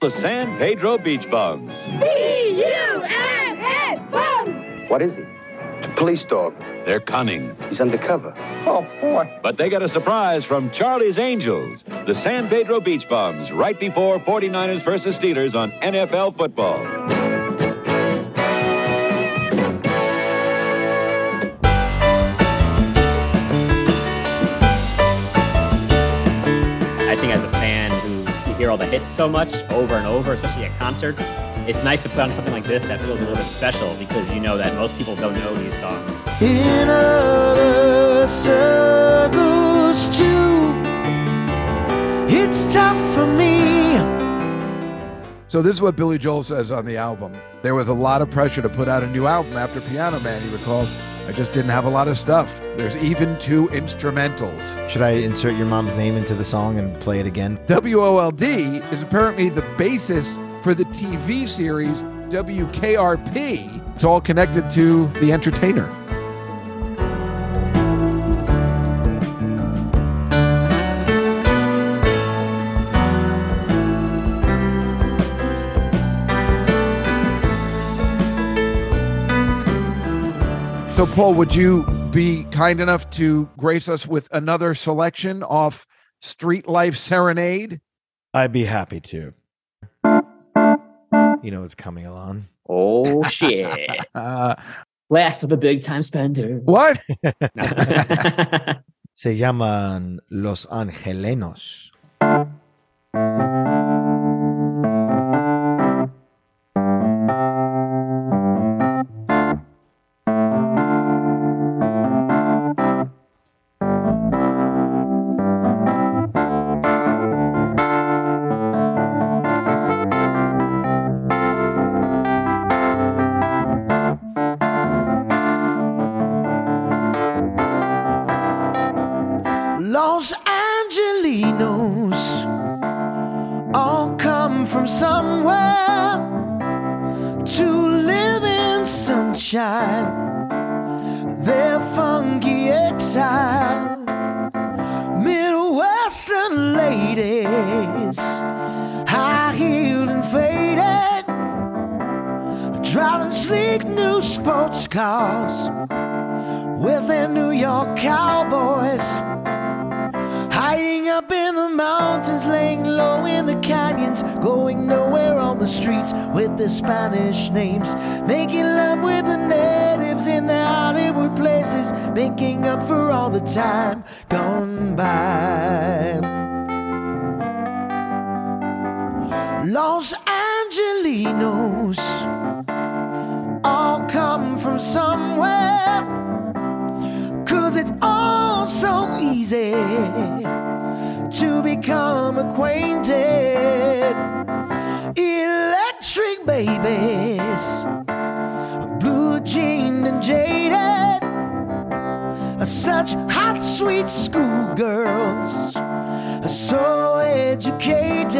The San Pedro Beach Bums. B-U-M-S, bum! What is he? The police dog. They're cunning. He's undercover. Oh, boy. But they get a surprise from Charlie's Angels, the San Pedro Beach Bums, right before 49ers versus Steelers on NFL football. Hear all the hits so much over and over, especially at concerts, it's nice to put on something like this that feels a little bit special because you know that most people don't know these songs. In other circles too, it's tough for me. So this is what Billy Joel says on the album. There was a lot of pressure to put out a new album after Piano Man. He recalled, I just didn't have a lot of stuff. There's even two instrumentals. Should I insert your mom's name into the song and play it again? WOLD is apparently the basis for the TV series WKRP. It's all connected to the entertainer. So, Paul, would you be kind enough to grace us with another selection off Street Life Serenade? I'd be happy to. You know what's coming along. Oh, shit. Uh, Last of the big time spender. what? Se llaman Los Angelenos. Nowhere on the streets with their Spanish names. Making love with the natives in the Hollywood places, making up for all the time gone by. Los Angelenos all come from somewhere. Cause it's all so easy to become acquainted. Electric babies, blue jeaned and jaded, such hot, sweet schoolgirls, so educated.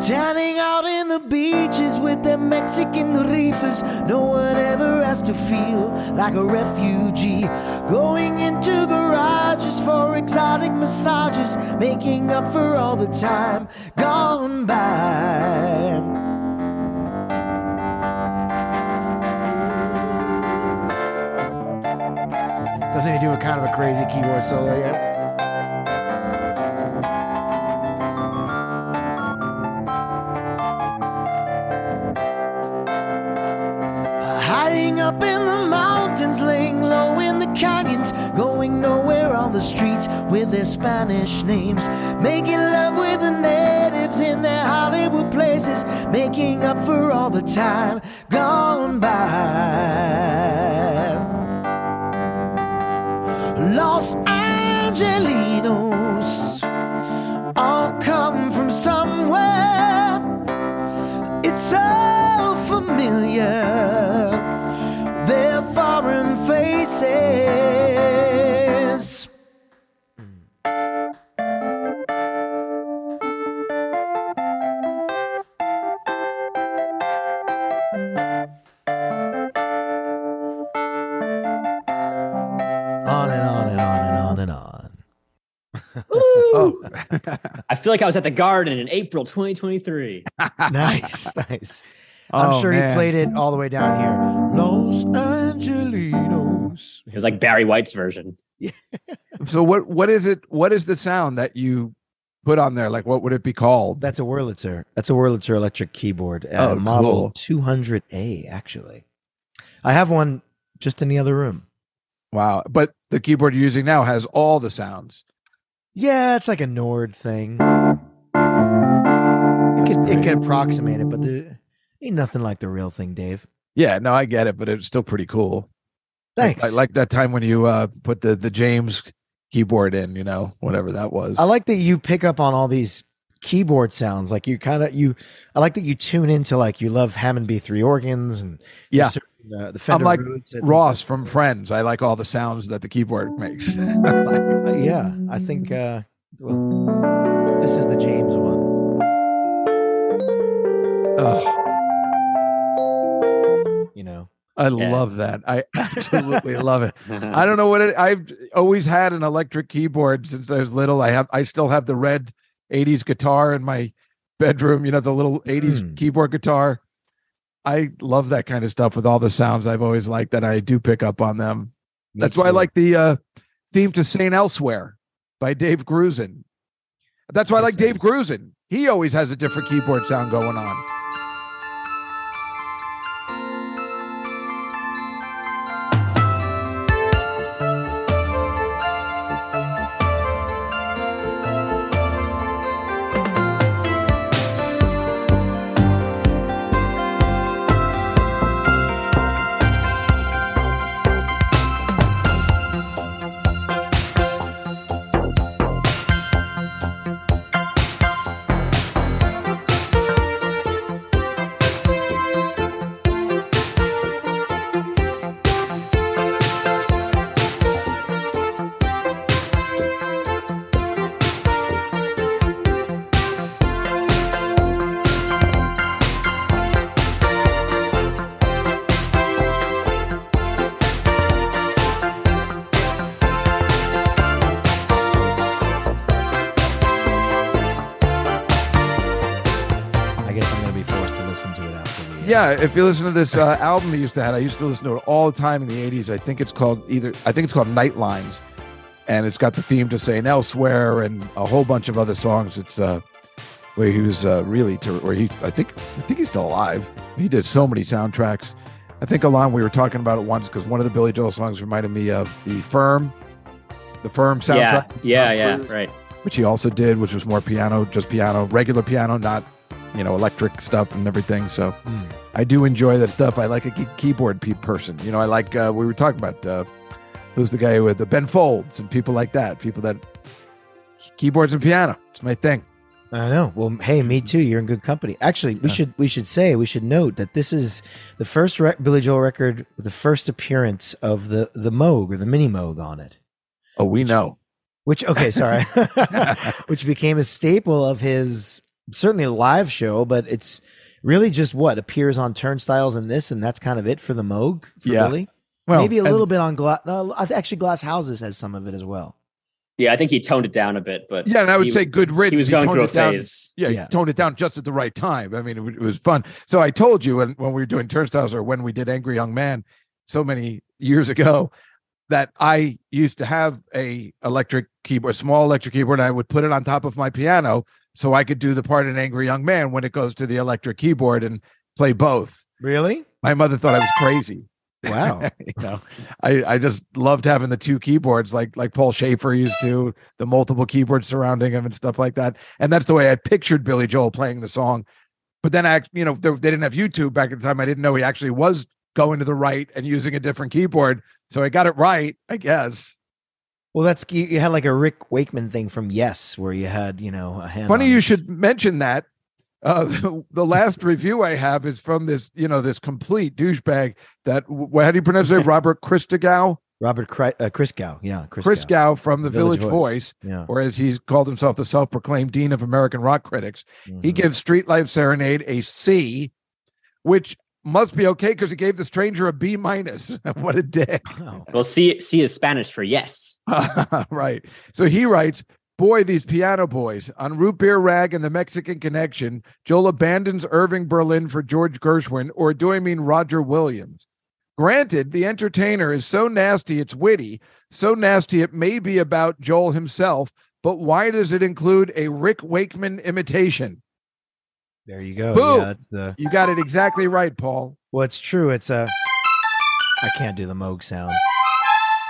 Tanning out in the beaches with their Mexican reefers. No one ever has to feel like a refugee. Going into garages for exotic massages, making up for all the time gone by. Doesn't he do a kind of a crazy keyboard solo yet? Hiding up in the mountains, laying low in the canyons, going nowhere on the streets with their Spanish names. Making love with the natives in their Hollywood places, making up for all the time gone by. Los Angelenos faces. On and on and on and on and on. Oh, I feel like I was at the Garden in April 2023. nice, nice. I'm Oh, sure man. he played it all the way down here. Los Angelenos. It was like Barry White's version. So what what is it? What is the sound that you put on there? Like what would it be called? That's a Wurlitzer. That's a Wurlitzer electric keyboard. Uh, Oh, model cool. 200A, actually. I have one just in the other room. wow. But the keyboard you're using now has all the sounds. Yeah, it's like a Nord thing. It could, it could approximate it, but there ain't nothing like the real thing, Dave. Yeah, no, I get it, but it's still pretty cool. Thanks. I, like that time when you uh put the the James keyboard in, you know, whatever that was. I like that you pick up on all these keyboard sounds. Like you kind of you. I like that you tune into like you love Hammond B3 organs and Yeah. certain, uh, the Fender I'm like. I Ross from Friends. I like all the sounds that the keyboard makes. Uh, yeah, I think uh, well, this is the James one. Ugh, I Yeah. love that. I absolutely love it. I don't know what it. I've always had an electric keyboard since I was little. I have. I still have the red '80s guitar in my bedroom. You know, the little '80s Hmm. keyboard guitar. I love that kind of stuff with all the sounds I've always liked, that I do pick up on them. Me That's why I like the uh, theme to Saint Elsewhere by Dave Grusin. That's why I like Dave Grusin. He always has a different keyboard sound going on. Yeah, if you listen to this uh, album we used to have, I used to listen to it all the time in the '80s. I think it's called either. I think it's called Night Lines, and it's got the theme to Saint Elsewhere and a whole bunch of other songs. It's uh, where he was uh, really to where he. I think I think he's still alive. He did so many soundtracks. I think Alon, we were talking about it once because one of the Billy Joel songs reminded me of the Firm, the Firm yeah, soundtrack. yeah, yeah, Cruise, right. Which he also did, which was more piano, just piano, regular piano, not you know electric stuff and everything. So. hmm. I do enjoy that stuff. I like a key- keyboard pe- person. You know, I like uh, we were talking about uh, who's the guy with the Ben Folds and people like that. People that keyboards and piano. It's my thing. I know. Well, hey, me too. You're in good company. Actually, we Yeah. should we should say we should note that this is the first rec- Billy Joel record, the first appearance of the the Moog or the Mini Moog on it. Oh, we know. Which okay, sorry, which became a staple of his certainly a live show, but it's really just what appears on turnstiles and this, and that's kind of it for the Moog for Yeah. Billy. Well, Maybe a and- little bit on glass. No, actually, Glass Houses has some of it as well. Yeah, I think he toned it down a bit, but Yeah, and I would he- say good riddance. he was going toned through a it down. phase. Yeah, Yeah. he toned it down just at the right time. I mean, it, it was fun. So I told you when, when we were doing turnstiles or when we did Angry Young Man so many years ago that I used to have a electric keyboard, a small electric keyboard, and I would put it on top of my piano so I could do the part in Angry Young Man when it goes to the electric keyboard and play both. Really? My mother thought I was crazy. Wow. you know, I, I just loved having the two keyboards like like Paul Shaffer used to, the multiple keyboards surrounding him and stuff like that. And that's the way I pictured Billy Joel playing the song. But then I, you know, they, they didn't have YouTube back at the time. I didn't know he actually was going to the right and using a different keyboard. So I got it right, I guess. Well, that's you, you had like a Rick Wakeman thing from Yes, where you had you know a hand. Funny you should mention that. Uh, the, the last review I have is from this, you know, this complete douchebag that, how do you pronounce it? Robert Christgau? Robert Cri- uh, Christgau, yeah, Christgau. From the Village Village, Voice. Yeah. or as he's called himself, the self-proclaimed dean of American rock critics. He Mhm. gives Street Life Serenade a C, which must be okay because he gave The Stranger a B minus. what a dick! Wow. Well, C C is Spanish for yes. right. So he writes, Boy, these piano boys. On Root Beer Rag and the Mexican Connection, Joel abandons Irving Berlin for George Gershwin, or do I mean Roger Williams? Granted, the entertainer is so nasty it's witty, so nasty it may be about Joel himself, but why does it include a Rick Wakeman imitation? There you go. Boom. Yeah, that's the. You got it exactly right, Paul. Well, it's true. It's a. I can't do the Moog sound.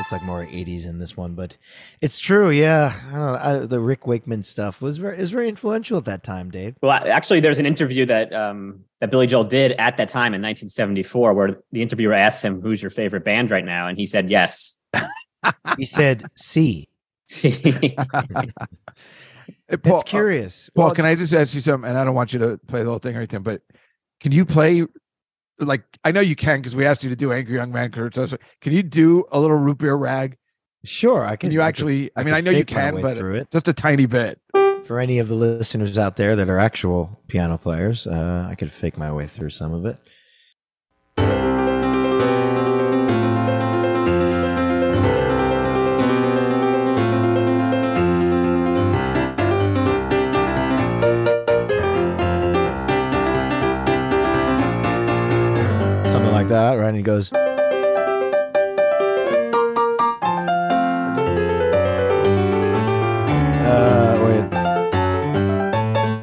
It's like more 80s in this one, but it's true. Yeah, I don't know. I, the Rick Wakeman stuff was very is very influential at that time, Dave. Well, actually, there's an interview that um, that Billy Joel did at that time in 1974, where the interviewer asked him, "Who's your favorite band right now?" and he said, "Yes." He said, "C." Hey, That's Paul, uh, curious. Paul, Well, can I just ask you something? And I don't want you to play the whole thing or anything, but can you play? Like I know you can because we asked you to do Angry Young Man. Kurt, so- Can you do a little root beer rag? Sure, I can. Can you I actually? I, I mean, could I know you can, but it. just a tiny bit. for any of the listeners out there that are actual piano players, uh, I could fake my way through some of it. That, right? And he goes. Uh, wait.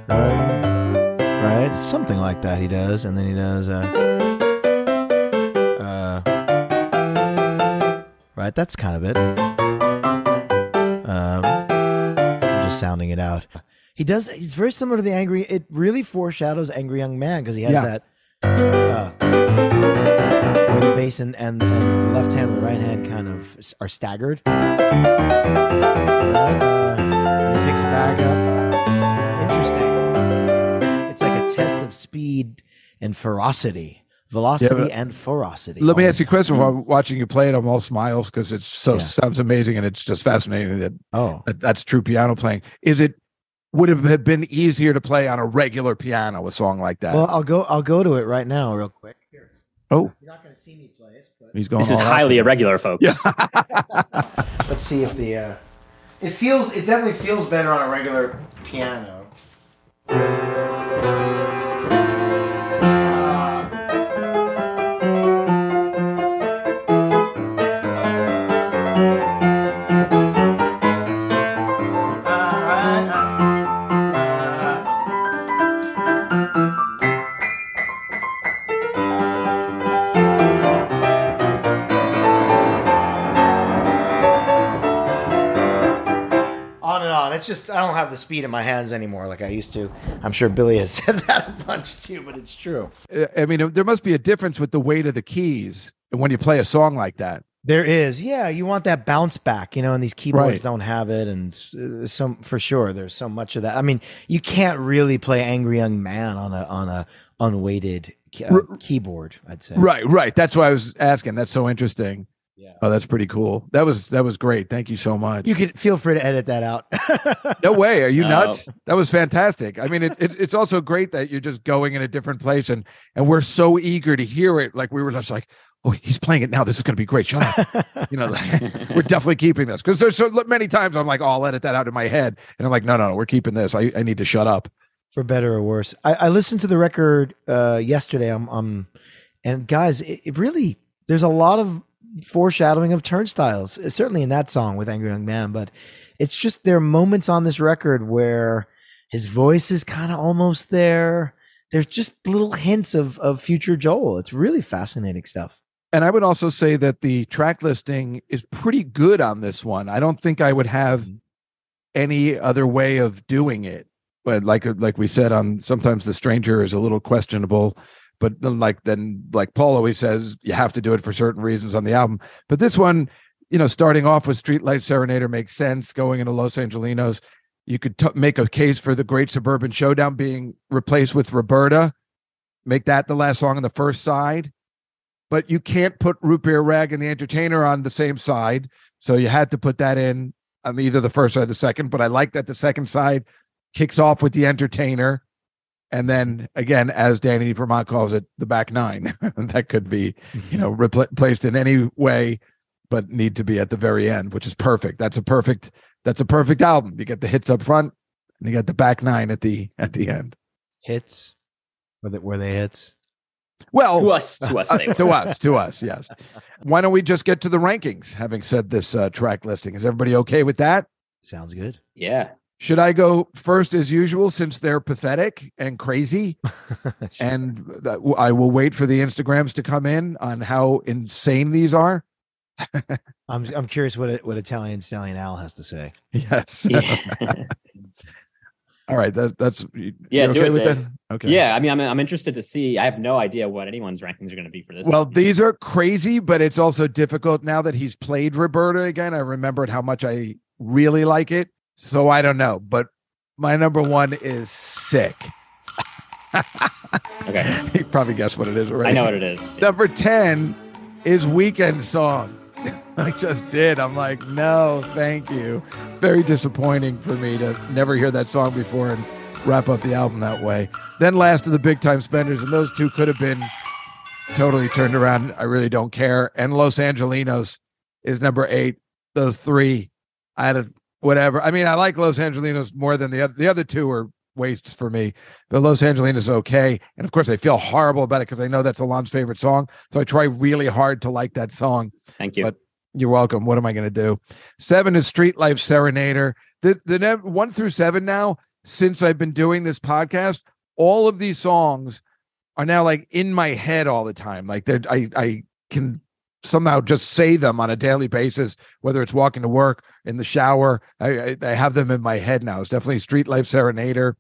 Right, right, something like that. He does, and then he does. Uh, uh, right, that's kind of it. Um, I'm just sounding it out. He does. He's very similar to the angry. It really foreshadows Angry Young Man because he has Yeah. that. The bass and, and, and the left hand and the right hand kind of are staggered. Uh, and he picks it back up. Interesting. It's like a test of speed and ferocity, velocity but- and ferocity. Let me ask you a question. While I'm watching you play it, I'm all smiles because it's so Yeah. sounds amazing and it's just fascinating that, Oh, that that's true piano playing. Is it? Would it have been easier to play on a regular piano a song like that? well, I'll go. I'll go to it right now, real quick. Here. oh, You're not going to see me play it, but he's going. this is highly irregular, folks. Yeah. let's see if the. Uh, it feels. It definitely feels better on a regular piano. Have the speed in my hands anymore like I used to. I'm sure Billy has said that a bunch too, but it's true. I mean, there must be a difference with the weight of the keys when you play a song like that. There is, yeah. You want that bounce back, you know, and these keyboards Right. don't have it, and uh, some for sure. There's so much of that. I mean, you can't really play "Angry Young Man" on a on a unweighted uh, keyboard. I'd say. Right, right. That's why I was asking. That's so interesting. Yeah. Oh, that's pretty cool. That was that was great. Thank you so much. You could feel free to edit that out. no way. Are you No. nuts? That was fantastic. I mean, it, it, it's also great that you're just going in a different place, and and we're so eager to hear it. Like we were just like, oh, he's playing it now. This is going to be great. Shut up. you know, we're definitely keeping this because there's so many times I'm like, oh, I'll edit that out in my head, and I'm like, no, no, no, we're keeping this. I, I need to shut up. for better or worse. I, I listened to the record uh, yesterday. I'm, um, and guys, it, it really there's a lot of foreshadowing of turnstiles. uh, Certainly in that song with Angry Young Man, but it's just there are moments on this record where his voice is kind of almost there. There's just little hints of of future Joel. It's really fascinating stuff. And I would also say that the track listing is pretty good on this one. I don't think I would have any other way of doing it. But like like we said on sometimes the stranger is a little questionable, but then like then like Paul always says you have to do it for certain reasons on the album. But this one, you know, starting off with Streetlife Serenader makes sense. Going into Los Angelenos, you could t- make a case for the Great Suburban Showdown being replaced with Roberta. Make that the last song on the first side but you can't put root beer rag and the entertainer on the same side so you had to put that in on either the first or the second but i like that the second side kicks off with the entertainer and then again as danny vermont calls it the back nine that could be you know replaced in any way but need to be at the very end which is perfect that's a perfect that's a perfect album. You get the hits up front, and you get the back nine at the at the end. Hits. Were they, were they hits? Well, To us, to us, uh, to us, to us, yes. Why don't we just get to the rankings? Having said this uh, track listing, is everybody okay with that? Sounds good. Yeah. Should I go first as usual since they're pathetic and crazy? and I will wait for the Instagrams to come in on how insane these are. I'm I'm curious what what Italian Stallion Al has to say. Yes. Yeah. All right. That, that's you Yeah, do okay it, with Dave. that? Okay. yeah. I mean, I'm, I'm interested to see. I have no idea what anyone's rankings are going to be for this. Well, album. these are crazy, but it's also difficult now that he's played Roberta again. I remembered how much I really like it. So I don't know, but my number one is sick. okay. you probably guessed what it is already. I know what it is. Number 10 is Weekend Song. I just did. I'm like, no, thank you. Very disappointing for me to never hear that song before and wrap up the album that way. Then last of the big time spenders, and those two could have been totally turned around. I really don't care. And Los Angelenos is number eight. Those three, I had a whatever. I mean, I like Los Angelenos more than the other. The other two are wastes for me. But Los Angelenos okay, and of course I feel horrible about it because I know that's Alon's favorite song. So I try really hard to like that song. Thank you. But you're welcome. What am I going to do? Seven is Street Life Serenader. The the one through seven now. Since I've been doing this podcast, all of these songs are now like in my head all the time. Like I I can somehow just say them on a daily basis, whether it's walking to work, in the shower. I I, I have them in my head now. It's definitely Street Life Serenader.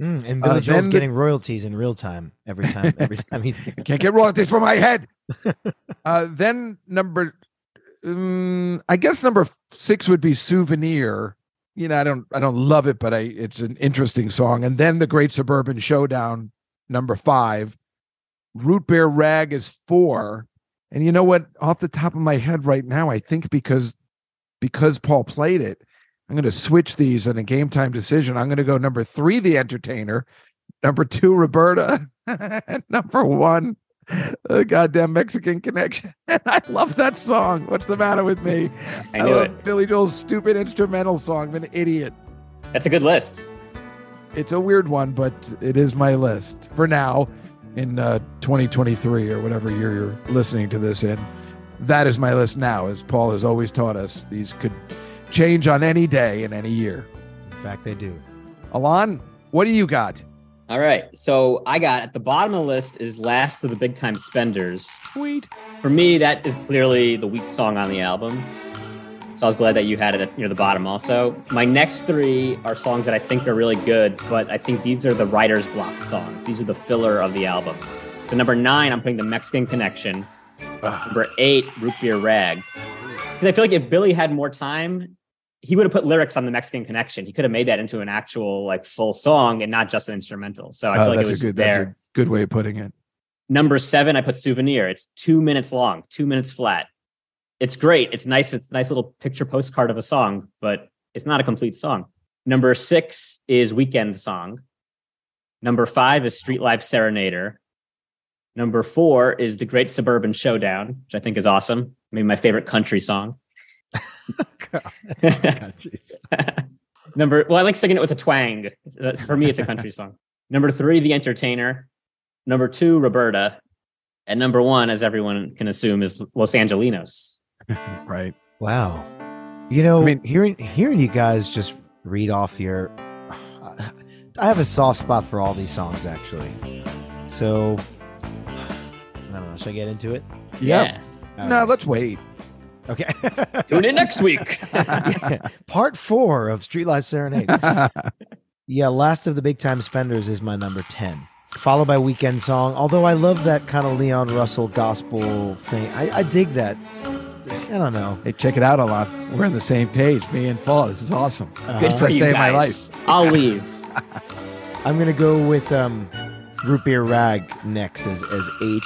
Mm, and Billy Uh, Joel's the- getting royalties in real time every time. Every time he. I can't get royalties from my head. uh, then number, um, I guess number six would be Souvenir. You know, I don't, I don't love it, but I, it's an interesting song. And then the Great Suburban Showdown, number five. Root Beer Rag is four. And you know what? Off the top of my head right now, I think because because Paul played it, I'm going to switch these in a game time decision. I'm going to go number three, The Entertainer, number two, Roberta, and number one, the goddamn Mexican Connection. And I love that song. What's the matter with me? I knew love it. Billy Joel's stupid instrumental song. I'm an idiot. That's a good list. It's a weird one, but it is my list for now in uh, 2023 or whatever year you're listening to this in. That is my list now, as Paul has always taught us. These could change on any day in any year. In fact, they do. Alon, what do you got? All right. So I got at the bottom of the list is Last of the Big Time Spenders. Sweet. For me, that is clearly the weak song on the album. So I was glad that you had it at near the bottom also. My next three are songs that I think are really good, but I think these are the writer's block songs. These are the filler of the album. So number nine, I'm putting the Mexican Connection. Ah. Number eight, Root Beer Rag. Because I feel like if Billy had more time, he would have put lyrics on the Mexican Connection. He could have made that into an actual like full song and not just an instrumental. So I oh, feel Oh, like it was good. there. That's a good way of putting it. Number seven, I put Souvenir. It's two minutes long, two minutes flat. It's great. It's nice. It's a nice little picture postcard of a song, but it's not a complete song. Number six is Weekend Song. Number five is Street Life Serenader. Number four is The Great Suburban Showdown, which I think is awesome. Maybe my favorite country song. Countries. Number well, I like singing it with a twang. For me, it's a country song. Number three, The Entertainer. Number two, Roberta. And number one, as everyone can assume, is Los Angelenos. Right. Wow. You know, I mean- hearing hearing you guys just read off your I have a soft spot for all these songs actually. So I don't know, should I get into it? Yep. All No, right. let's wait. Okay. Tune in next week. Part four of Street Life Serenade. Yeah, Last of the Big Time Spenders is my number 10. Followed by Weekend Song. Although I love that kind of Leon Russell gospel thing. I, I dig that. I don't know. hey, check it out, Alon. We're on the same page, me and Paul. This is awesome. Uh, Good for Best you day of my guys. I'll leave. I'm gonna go with um, Root Beer Rag next as as eight.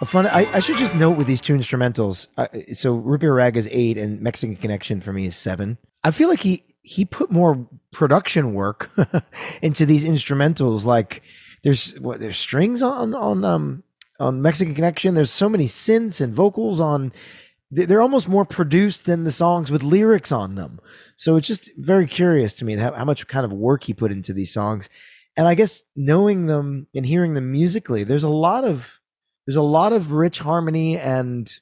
A fun. I, I should just note with these two instrumentals. Uh, so Root Beer Rag is eight, and Mexican Connection for me is seven. I feel like he he put more production work into these instrumentals. Like there's what there's strings on on um on Mexican Connection. There's so many synths and vocals on they- they're almost more produced than the songs with lyrics on them. So it's just very curious to me how, how much kind of work he put into these songs. And I guess knowing them and hearing them musically, there's a lot of there's a lot of rich harmony and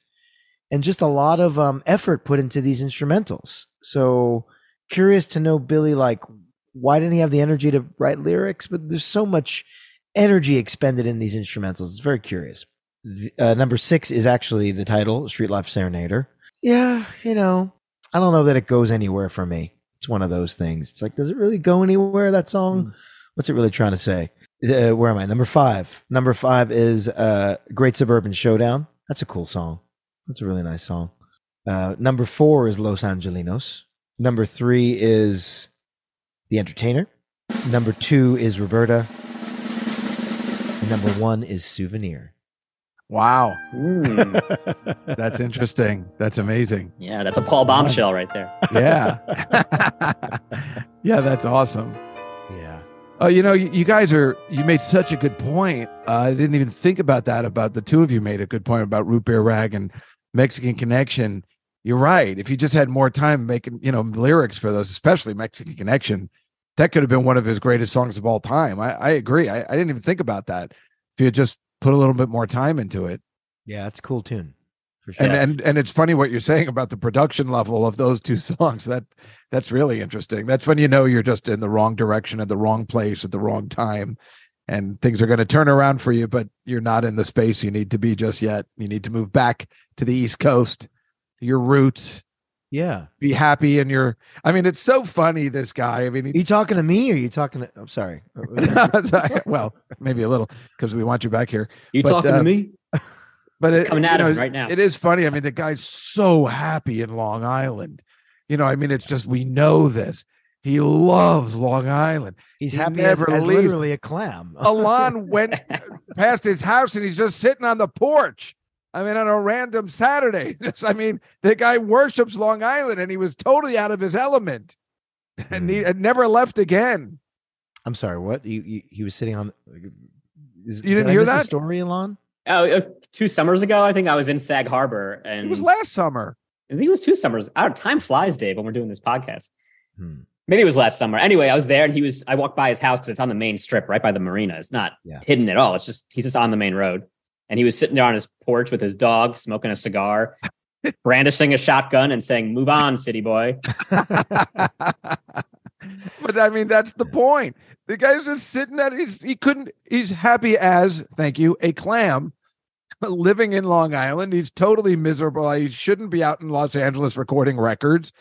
and just a lot of um, effort put into these instrumentals. So curious to know Billy, like, why didn't he have the energy to write lyrics? But there's so much energy expended in these instrumentals. It's very curious. The- uh, number six is actually the title, Street Life Serenader. Yeah, you know, I don't know that it goes anywhere for me. It's one of those things. It's like, does it really go anywhere? That song? What's it really trying to say? Uh, where am I? Number five. Number five is uh, Great Suburban Showdown. That's a cool song. That's a really nice song. Uh, number four is Los Angelenos. Number three is The Entertainer. Number two is Roberta. And number one is Souvenir. Wow. Mm. That's interesting. That's amazing. yeah, that's a Paul bombshell right there. Yeah. yeah, that's awesome. Yeah. Oh, you know, you, you guys are, you made such a good point. Uh, I didn't even think about that. About the two of you made a good point about Root Beer Rag and Mexican Connection. You're right. If he just had more time making, you know, lyrics for those, especially Mexican Connection, that could have been one of his greatest songs of all time. I, I agree. I, I didn't even think about that. If you had just put a little bit more time into it. Yeah, that's a cool tune. For sure. And and and it's funny what you're saying about the production level of those two songs. That that's really interesting. That's when you know you're just in the wrong direction at the wrong place at the wrong time, and things are going to turn around for you. But you're not in the space you need to be just yet. You need to move back to the East Coast, your roots. Yeah. Be happy in your. I mean, it's so funny. This guy. I mean, Are he, you talking to me or are you talking to I'm sorry. well, maybe a little because we want you back here. You But, talking uh, to me? But It's it, coming you at know, him right now. It is funny. I mean, the guy's so happy in Long Island. You know, I mean, it's just we know this. He loves Long Island. He's He happy as, never as leaves. literally a clam. Alon went past his house and he's just sitting on the porch. I mean, on a random Saturday. I mean, the guy worships Long Island and he was totally out of his element and he had never left again. I'm sorry, what? You, you he was sitting on is, You didn't did I hear miss that? story, Elon? Oh, uh, two summers ago, I think I was in Sag Harbor, and It was last summer. I think it was two summers. Our time flies, Dave, when we're doing this podcast. Hmm. Maybe it was last summer. Anyway, I was there, and he was. I walked by his house because it's on the main strip, right by the marina. It's not Yeah. hidden at all. It's just he's just on the main road, and he was sitting there on his porch with his dog, smoking a cigar, brandishing a shotgun, and saying, "Move on, city boy." but I mean, that's the point. The guy's just sitting at he's he couldn't he's happy as thank you a clam living in Long Island. He's totally miserable. He shouldn't be out in Los Angeles recording records.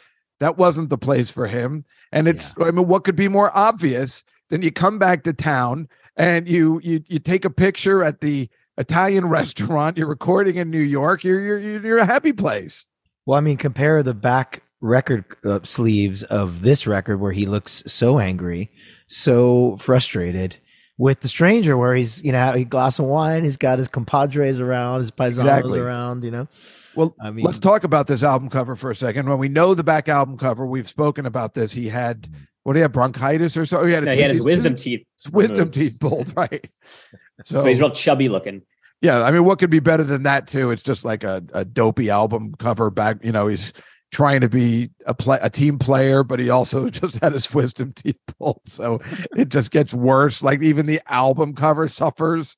That wasn't the place for him. And it's I mean, what could be more obvious than you come back to town and you you you take a picture at the Italian restaurant. You're recording in New York. You're you're you're you're a happy place. Well, I mean, compare the back record uh, sleeves of this record where he looks so angry, so frustrated, with the stranger where he's you know a glass of wine, he's got his compadres around, his paisanos Exactly. around, you know. Well, I mean- let's talk about this album cover for a second. When we know the back album cover, we've spoken about this. He had what do you have bronchitis or so? He had, a Yeah, he had his tooth- wisdom tooth- teeth. wisdom teeth pulled, right? So, So he's real chubby looking. yeah, I mean, what could be better than that too? It's just like a, a dopey album cover back. You know, he's trying to be a play a team player, but he also just had his wisdom teeth pulled. So it just gets worse. Like even the album cover suffers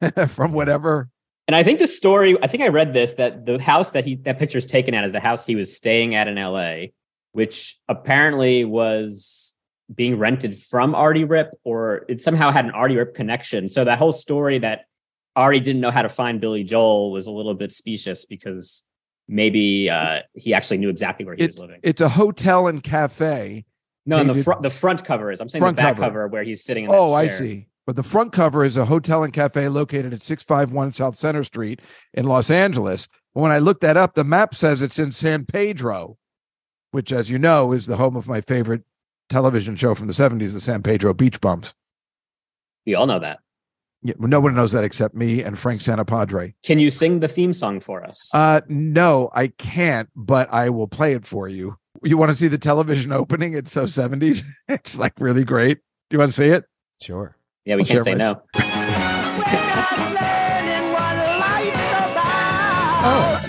from whatever. And I think the story, I think I read this that the house that he that picture's taken at is the house he was staying at in LA, which apparently was being rented from Artie Ripp, or it somehow had an Artie Ripp connection. So that whole story that Artie didn't know how to find Billy Joel was a little bit specious because maybe uh, he actually knew exactly where he It's was living. it's a hotel and cafe. No, and the front the front cover is. I'm saying the back cover. cover. where he's sitting. Oh, I see. But the front cover is a hotel and cafe located at 651 South Center Street in Los Angeles. When I looked that up, the map says it's in San Pedro, which, as you know, is the home of my favorite television show from the 70s, the San Pedro Beach Bums. We all know that. Yeah, no one knows that except me and Frank Santopadre. Can you sing the theme song for us? Uh, no, I can't, but I will play it for you. You want to see the television opening? It's so 70s. It's like really great. Do you want to see it? Sure. yeah, we I'll can't say my- no. Oh.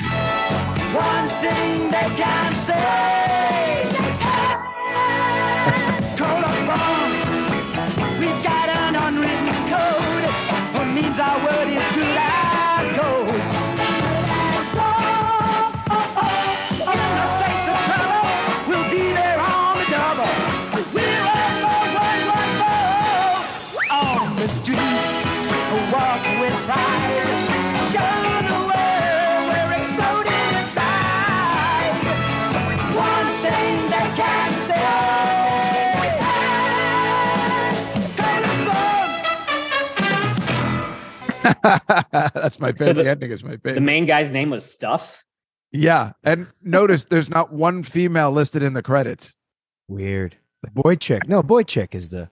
That's my So favorite. the, the- ending is my favorite. The main guy's name was Stuff. yeah, and notice there's not one female listed in the credits. Weird. Boy chick. No, boy chick is the.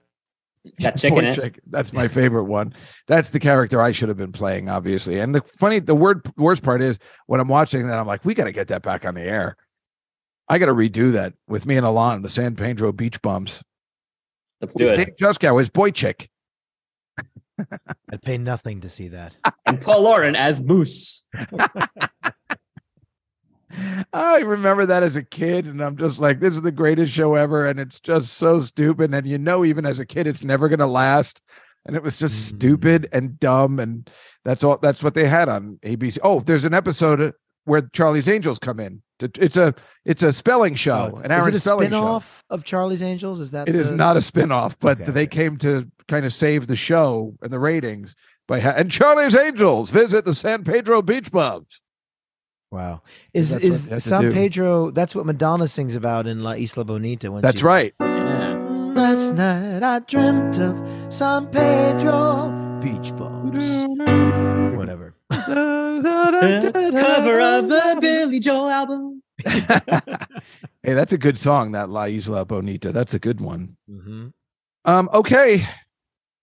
It's got chicken Boy in it. chick. That's my favorite one. That's the character I should have been playing, obviously. And the funny, the word worst part is when I'm watching that, I'm like, we got to get that back on the air. I got to redo that with me and Alon, the San Pedro Beach Bums. Let's do it. Dave Juskow is boy chick. I'd pay nothing to see that. And Paul Lauren as Moose. I remember that as a kid, and I'm just like, this is the greatest show ever, and it's just so stupid. And you know, even as a kid, it's never gonna last. And it was just Mm. stupid and dumb, and that's all. That's what they had on ABC. Oh, there's an episode where Charlie's Angels come in. It's a it's a spelling show, Oh, it's- an is Aaron it a spelling show. spin-off of Charlie's Angels? Is that It is the- not a spin-off, but Okay, they came to kind of save the show and the ratings by ha- and Charlie's Angels visit the San Pedro Beach Bums. Wow. Is That's is San. Pedro? That's what Madonna sings about in La Isla Bonita. When That's she- right. Yeah. Last night I dreamt of San Pedro beach bums. Whatever. Cover of the Billy Joel album. hey, that's a good song, that La Isla Bonita. That's a good one. hmm Um, okay.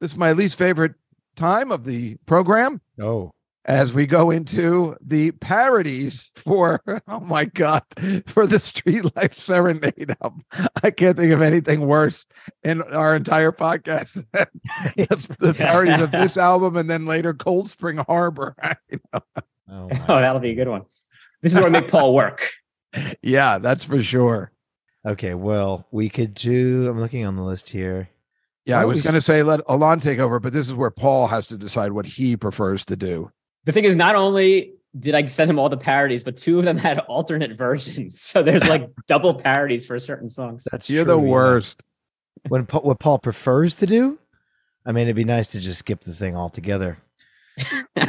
This is my least favorite time of the program Oh, as we go into the parodies for oh my god for the Street Life Serenade album. I can't think of anything worse in our entire podcast than the, the parodies of this album and then later Cold Spring Harbor. You know? oh Oh, that'll be a good one. This is where I make Paul work. yeah, that's for sure. Okay, well, we could do. I'm looking on the list here. Yeah, Why I was going to say let Alon take over, but this is where Paul has to decide what he prefers to do. The thing is, not only did I send him all the parodies, but two of them had alternate versions. So there's like double parodies for certain songs. That's You're true, the yeah. worst. When Pa- what Paul prefers to do, I mean, it'd be nice to just skip the thing altogether.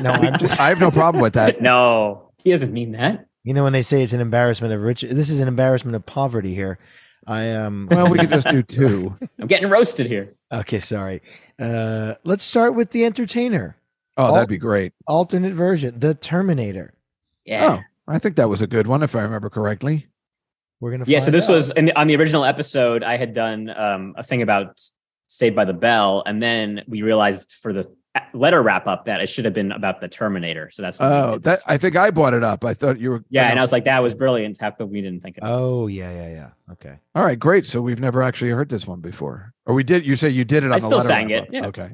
No, I'm just. I have no problem with that. No, he doesn't mean that. You know when they say it's an embarrassment of rich, this is an embarrassment of poverty here. I um. Well, we could just do two. I'm getting roasted here. Okay, sorry. Uh, let's start with the entertainer. Oh, All- that'd be great. Alternate version, the Terminator. Yeah. Oh, I think that was a good one, if I remember correctly. We're gonna. yeah. So this out. was in the, on the original episode. I had done um, a thing about Saved by the Bell, and then we realized for the letter wrap up that it should have been about the Terminator. So that's Oh, that. I think I brought it up. I thought you were. yeah. And I was like, that was brilliant. How come we didn't think of it? Oh yeah, yeah, yeah. Okay. All right, great. So we've never actually heard this one before, or we did. You say you did it on I the still letter sang wrap-up. it. Yeah. Okay.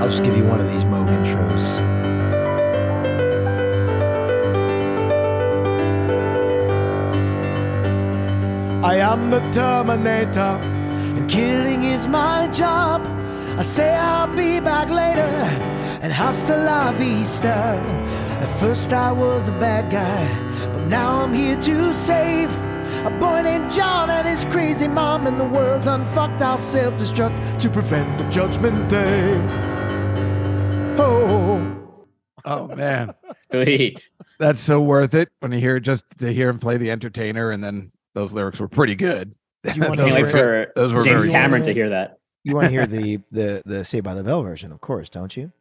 I'll just give you one of these Moog intros. I am the Terminator, and killing is my job. I say I'll be back later, and hasta la vista. At first I was a bad guy, but now I'm here to save a boy named John and his crazy mom, and the world's unfucked. I'll self-destruct to prevent the judgment day. Oh. Man, Sweet. that's so worth it when you hear just to hear him play the entertainer, and then those lyrics were pretty good. You wanna Those Can't were for those were James Cameron good. to hear that. You want to hear the the the Say by the Bell version, of course, don't you?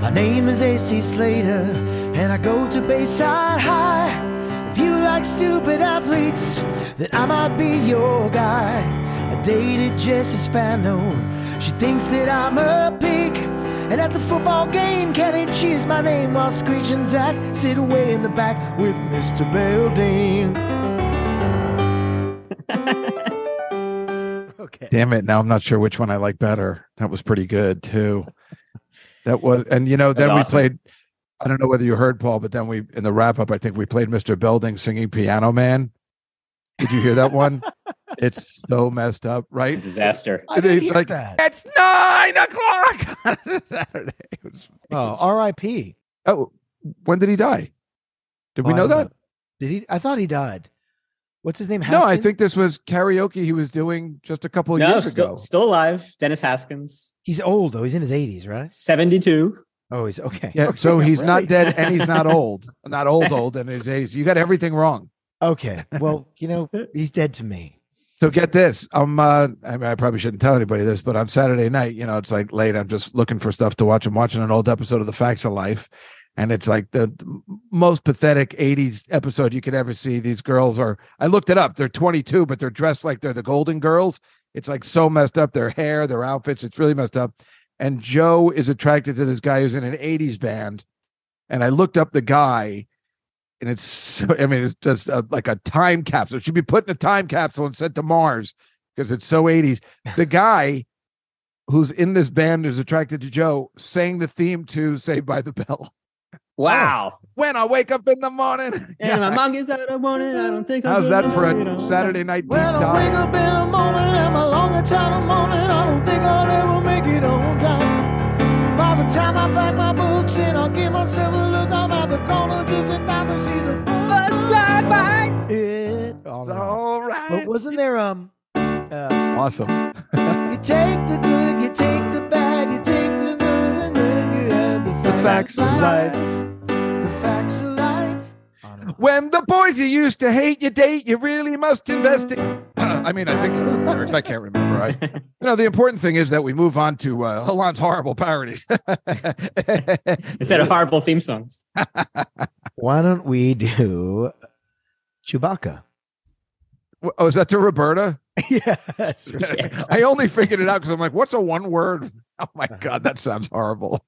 My name is AC Slater, and I go to Bayside High. If you like stupid athletes, then I might be your guy. I dated Jessie Spano. She thinks that I'm a pig. And at the football game, Kenny cheers my name while screeching Zach sit away in the back with Mr. Belding. okay. Damn it! Now I'm not sure which one I like better. That was pretty good too. That was, and you know, That's then we awesome. played. I don't know whether you heard Paul, but then we in the wrap up, I think we played Mr. Belding singing Piano Man. Did you hear that one? it's so messed up, It's right? a disaster. I didn't It's hear like that. it's nine o'clock on Saturday. It was- Oh, R.I.P. oh, when did he die? Did Oh, we know don't that? Did he? I thought he died. What's his name? No, I think this was karaoke he was doing just a couple of no, years still, ago. still alive. Dennis Haskins, he's old though. He's in his eighties, right? 72. Oh, he's okay. Yeah, Okay, so he's not dead and he's not old. Not old, old in his age. You got everything wrong. Okay. Well, you know, he's dead to me. So get this. I'm uh I, mean, I probably shouldn't tell anybody this, but on Saturday night, you know, it's like late. I'm just looking for stuff to watch. I'm watching an old episode of The Facts of Life. And it's like the, the most pathetic 80s episode you could ever see. These girls are I looked it up. They're 22, but they're dressed like they're the Golden Girls. It's like so messed up. Their hair, their outfits, it's really messed up. And Jo is attracted to this guy who's in an 80s band. And I looked up the guy and it's so, I mean, it's just a, like a time capsule. It should be put in a time capsule and sent to Mars because it's so 80s. The guy who's in this band who's attracted to Jo sang the theme to Saved by the Bell. Wow. When I wake up in the morning. And my mom gets out of the morning. I don't think I'm How's that for a Saturday night deep When I wake up in the morning and my longer time of morning, I don't think I'll ever make it on time. By the time I pack my books and I'll give myself a look, I'm at the corner just enough to see the bus fly by. It, oh, no. All right. But wasn't there um uh, awesome. You take the good, you take the bad, facts, facts of life. The facts of life. I don't know. When the boys you used to hate you date, you really must invest in. I mean, I think those are the lyrics. I can't remember. I, you know, the important thing is that we move on to uh, Alon's horrible parodies. Instead of horrible theme songs. why don't we do Chewbacca? oh, is that to Roberta? yes. I only figured it out because I'm like, what's a one word? Oh my God, that sounds horrible.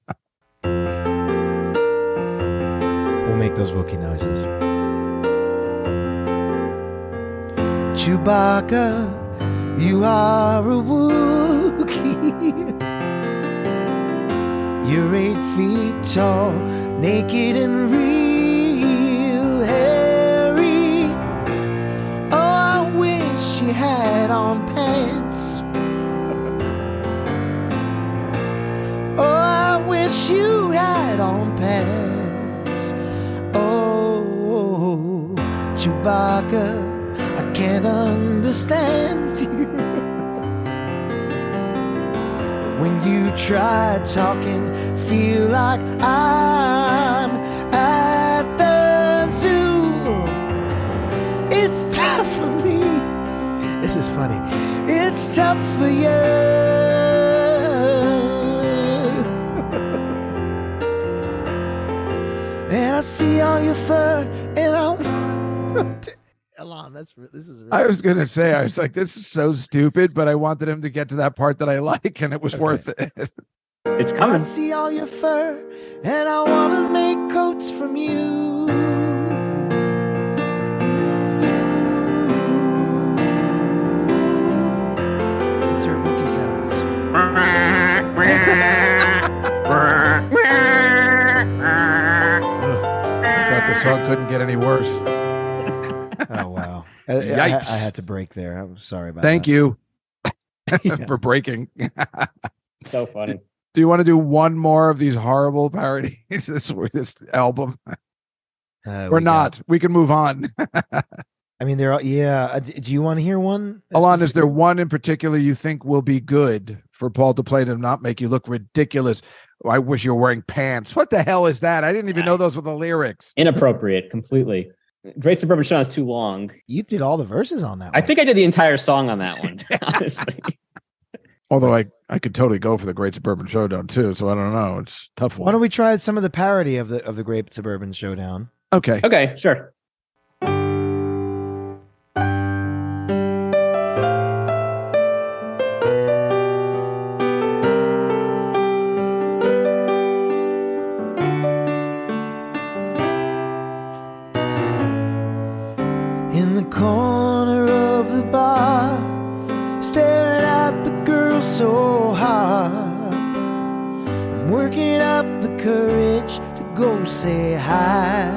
Make those Wookiee noises. Chewbacca, you are a Wookiee. You're eight feet tall, naked and real hairy. Oh, I wish you had on pants. Oh, I wish you had on pants. Oh, Chewbacca, I can't understand you. When you try talking, feel like I'm at the zoo. It's tough for me. This is funny. It's tough for you. I see all your fur, and I'm. Elon, that's this is. Really I was gonna say, I was like, this is so stupid, but I wanted him to get to that part that I like, and it was worth it. It's coming. I coming. see all your fur, and I wanna make coats from you. Insert Wookiee sounds. I thought the song couldn't get any worse. Oh wow! I, I- I, Yikes. I had to break there. I'm sorry about that. Thank that. you for breaking. So funny. Do you want to do one more of these horrible parodies this this album? Uh, or we got- not? We can move on. I mean, they're all, yeah. uh, Do you want to hear one? Alon, is there one in particular you think will be good for Paul to play to not make you look ridiculous? I wish you were wearing pants. What the hell is that? I didn't even know those were the lyrics. Inappropriate, completely. Great Suburban Show is too long. You did all the verses on that. I one. think I did the entire song on that one, honestly. Although I, I could totally go for the Great Suburban Showdown too. So I don't know. It's a tough one. Why don't we try some of the parody of the of the Great Suburban Showdown? Okay. Okay, sure. So hard. I'm working up the courage to go say hi.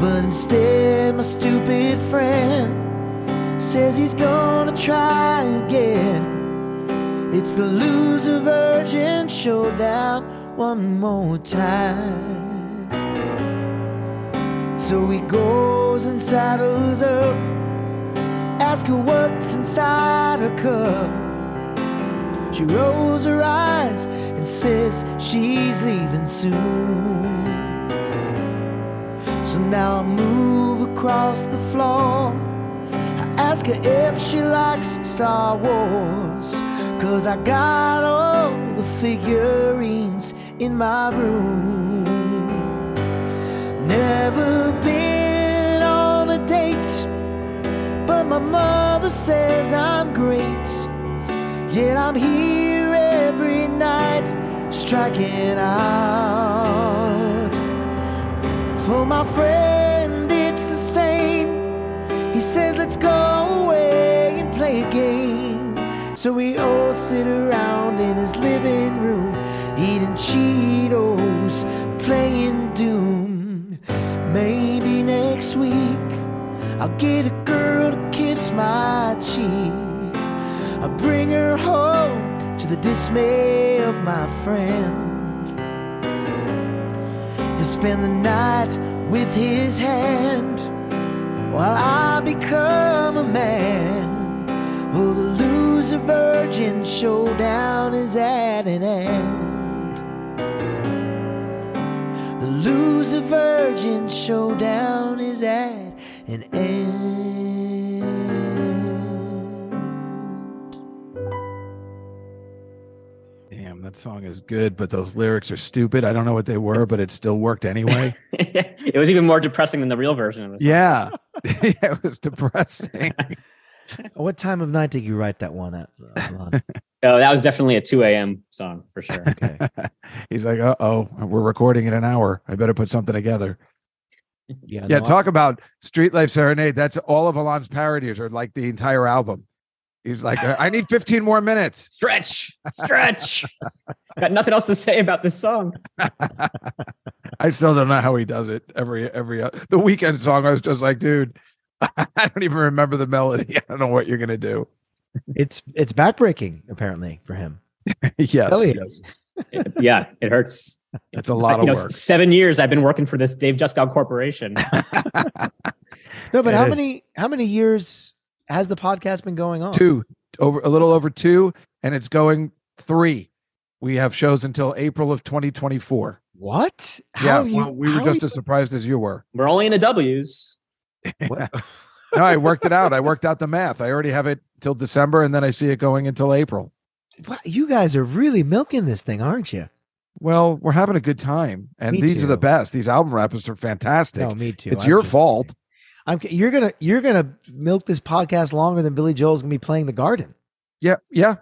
But instead, my stupid friend says he's gonna try again. It's the loser virgin showdown one more time. So he goes and saddles up. Ask her what's inside her cup. She rolls her eyes and says she's leaving soon. So now I move across the floor. I ask her if she likes Star Wars. Cause I got all the figurines in my room. Never been mother says I'm great. Yet I'm here every night, striking out. For my friend, it's the same. He says, Let's go away and play a game. So we all sit around in his living room, eating Cheetos, playing Doom. Maybe next week I'll get a my cheek. I'll bring her home to the dismay of my friend. He'll spend the night with his hand while I become a man. Oh, the loser virgin showdown is at an end. The loser virgin showdown is at an end. That song is good, but those lyrics are stupid. I don't know what they were, but it still worked anyway. it was even more depressing than the real version of it. yeah. yeah, it was depressing. What time of night did you write that one at? uh, Oh, that was definitely a 2 a.m. song for sure. Okay. He's like, uh oh, we're recording in an hour. I better put something together. Yeah. Yeah, no, I- talk about Streetlife Serenade. That's all of Alon's parodies, or like the entire album. He's like, I need 15 more minutes. Stretch, stretch. Got nothing else to say about this song. I still don't know how he does it. Every every uh, the weekend song, I was just like, dude, I don't even remember the melody. I don't know what you're gonna do. It's it's backbreaking apparently for him. yes, yes, It- yeah, it hurts. that's a lot you of know, work. seven years I've been working for this Dave Juskow Corporation. No, but It how is. many how many years has the podcast been going on? Two over a little over two, and it's going three. We have shows until April of 2024. What? yeah, you- well, we were just you- as surprised as you were. We're only in the W's. No, I worked it out. I worked out the math. I already have it till December, and then I see it going until April. Wow, you guys are really milking this thing, aren't you? Well, we're having a good time, and Me these are the best. These album rappers are fantastic. No, me too. it's I'm your just- fault. I'm you're gonna you're gonna milk this podcast longer than Billy Joel's gonna be playing the garden. Yeah, yeah,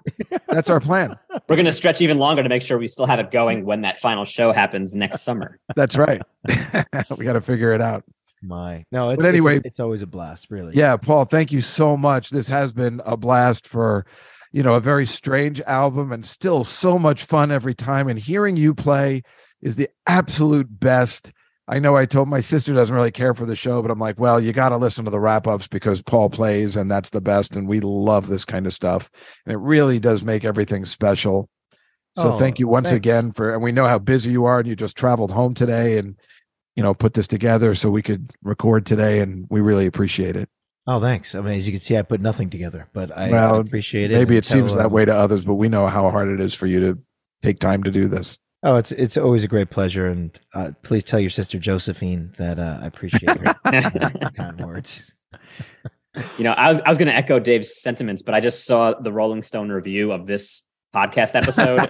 that's our plan. We're going to stretch even longer to make sure we still have it going when that final show happens next summer. That's right. we got to figure it out. My no, it's But anyway- it's, it's always a blast, really. Yeah, Paul, thank you so much. This has been a blast for, you know, a very strange album and still so much fun every time. And hearing you play is the absolute best. I know I told my sister doesn't really care for the show, but I'm like, well, you got to listen to the wrap ups because Paul plays and that's the best. And we love this kind of stuff. And it really does make everything special. So Oh, thank you once thanks. again for, and we know how busy you are and you just traveled home today and, you know, put this together so we could record today. And we really appreciate it. Oh, thanks. I mean, as you can see, I put nothing together, but I, I appreciate it. Maybe it seems that um, way to others, but we know how hard it is for you to take time to do this. Oh, it's it's always a great pleasure, and uh, please tell your sister Josephine that uh, I appreciate her kind words. You know, I was I was going to echo Dave's sentiments, but I just saw the Rolling Stone review of this podcast episode.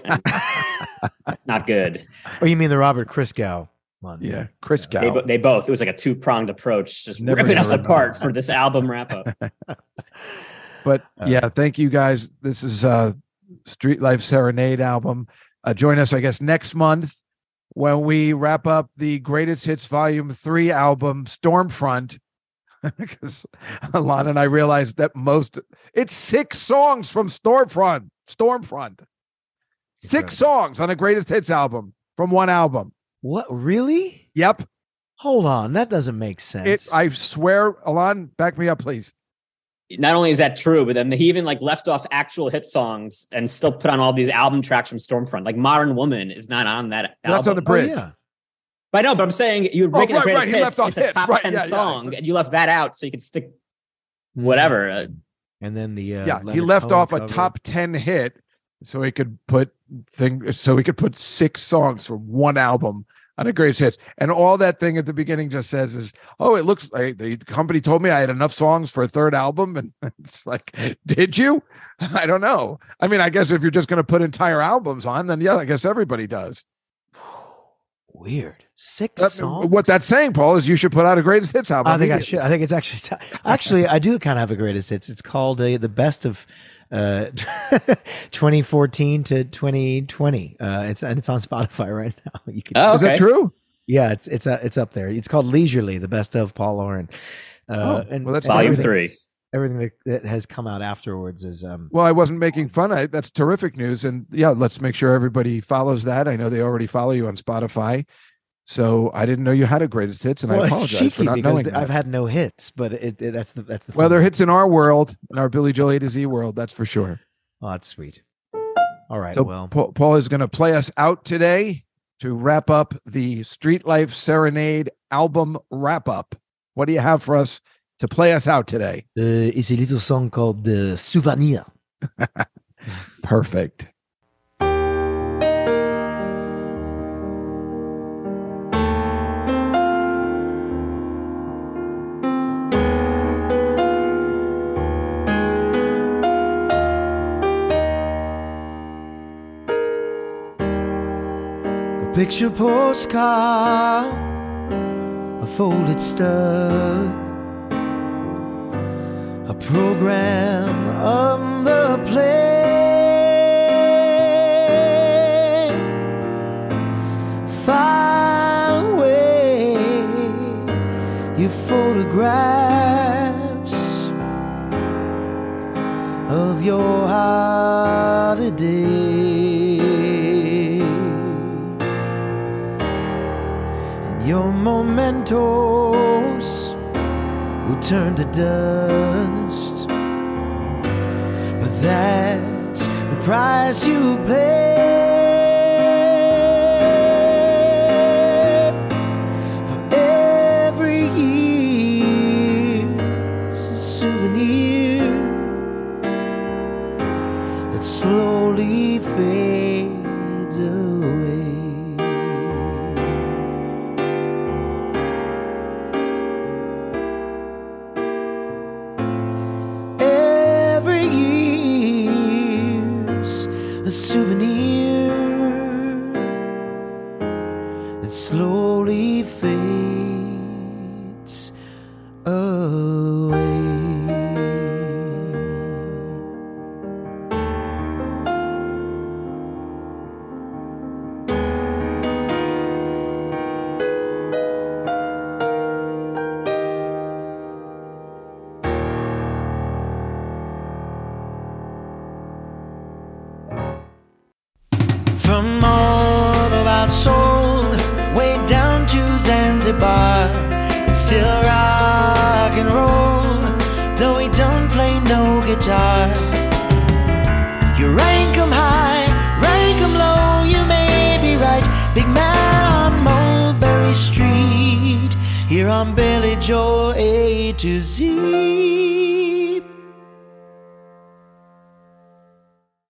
not good. Oh, you mean the Robert Christgau one? Yeah, Chris They, Gow. bo- they both. It was like a two pronged approach, just Never ripping us remember. apart for this album wrap up. But Uh, yeah, thank you guys. This is uh Streetlife Serenade album. Uh, join us, I guess, next month when we wrap up the Greatest Hits Volume Three album, Stormfront. Because Alana and I realized that most it's six songs from Stormfront. Stormfront. Six songs on a Greatest Hits album from one album. What really? Yep. Hold on, that doesn't make sense. It I swear, Alon, back me up, please. Not only is that true, but then he even like left off actual hit songs and still put on all these album tracks from Stormfront. Like Modern Woman is not on that That's on the bridge. Oh, yeah. But I know, but I'm saying you were Oh, breaking right, the greatest right, hits. left off it's a top Right, ten yeah, yeah. song, and you left that out so you could stick whatever. Uh, And then the uh, yeah, he left Cohen off a top 10 hit so he could put thing so he could put six songs from one album on a greatest hits. And all that thing at the beginning just says is, "Oh, it looks like the company told me I had enough songs for a third album." And it's like, "Did you?" I don't know. I mean, I guess if you're just going to put entire albums on, then yeah, I guess everybody does. Weird. Six That- songs. what that's saying, Paul, is you should put out a greatest hits album. I think I should. I think it's actually. Actually, I do kind of have a greatest hits. It's called uh, the best of uh, 2014 to 2020. Uh, it's and it's on Spotify right now. You can. oh, Is that true? Yeah, it's it's uh, it's up there. It's called Leisurely, the best of Paul Lauren. Uh, Oh, well, that's Volume everything three. Everything that, that has come out afterwards is um. Well, I wasn't making fun. I, that's terrific news. And yeah, let's make sure everybody follows that. I know they already follow you on Spotify. So I didn't know you had a greatest hits, and well, I apologize cheeky for not knowing th- that. I've had no hits, but it, it- that's the that's the. well, fun. they're hits in our world, in our Billy Joel A to Z world, that's for sure. Oh, that's sweet. All right. So well, Paul, Paul is going to play us out today to wrap up the Streetlife Serenade album wrap up. What do you have for us to play us out today? uh, it's a little song called "The Souvenir." Perfect. Picture postcard, a folded stub, a program on the plane. File away your photographs of your holiday. Mementos will turn to dust. But that's the price you pay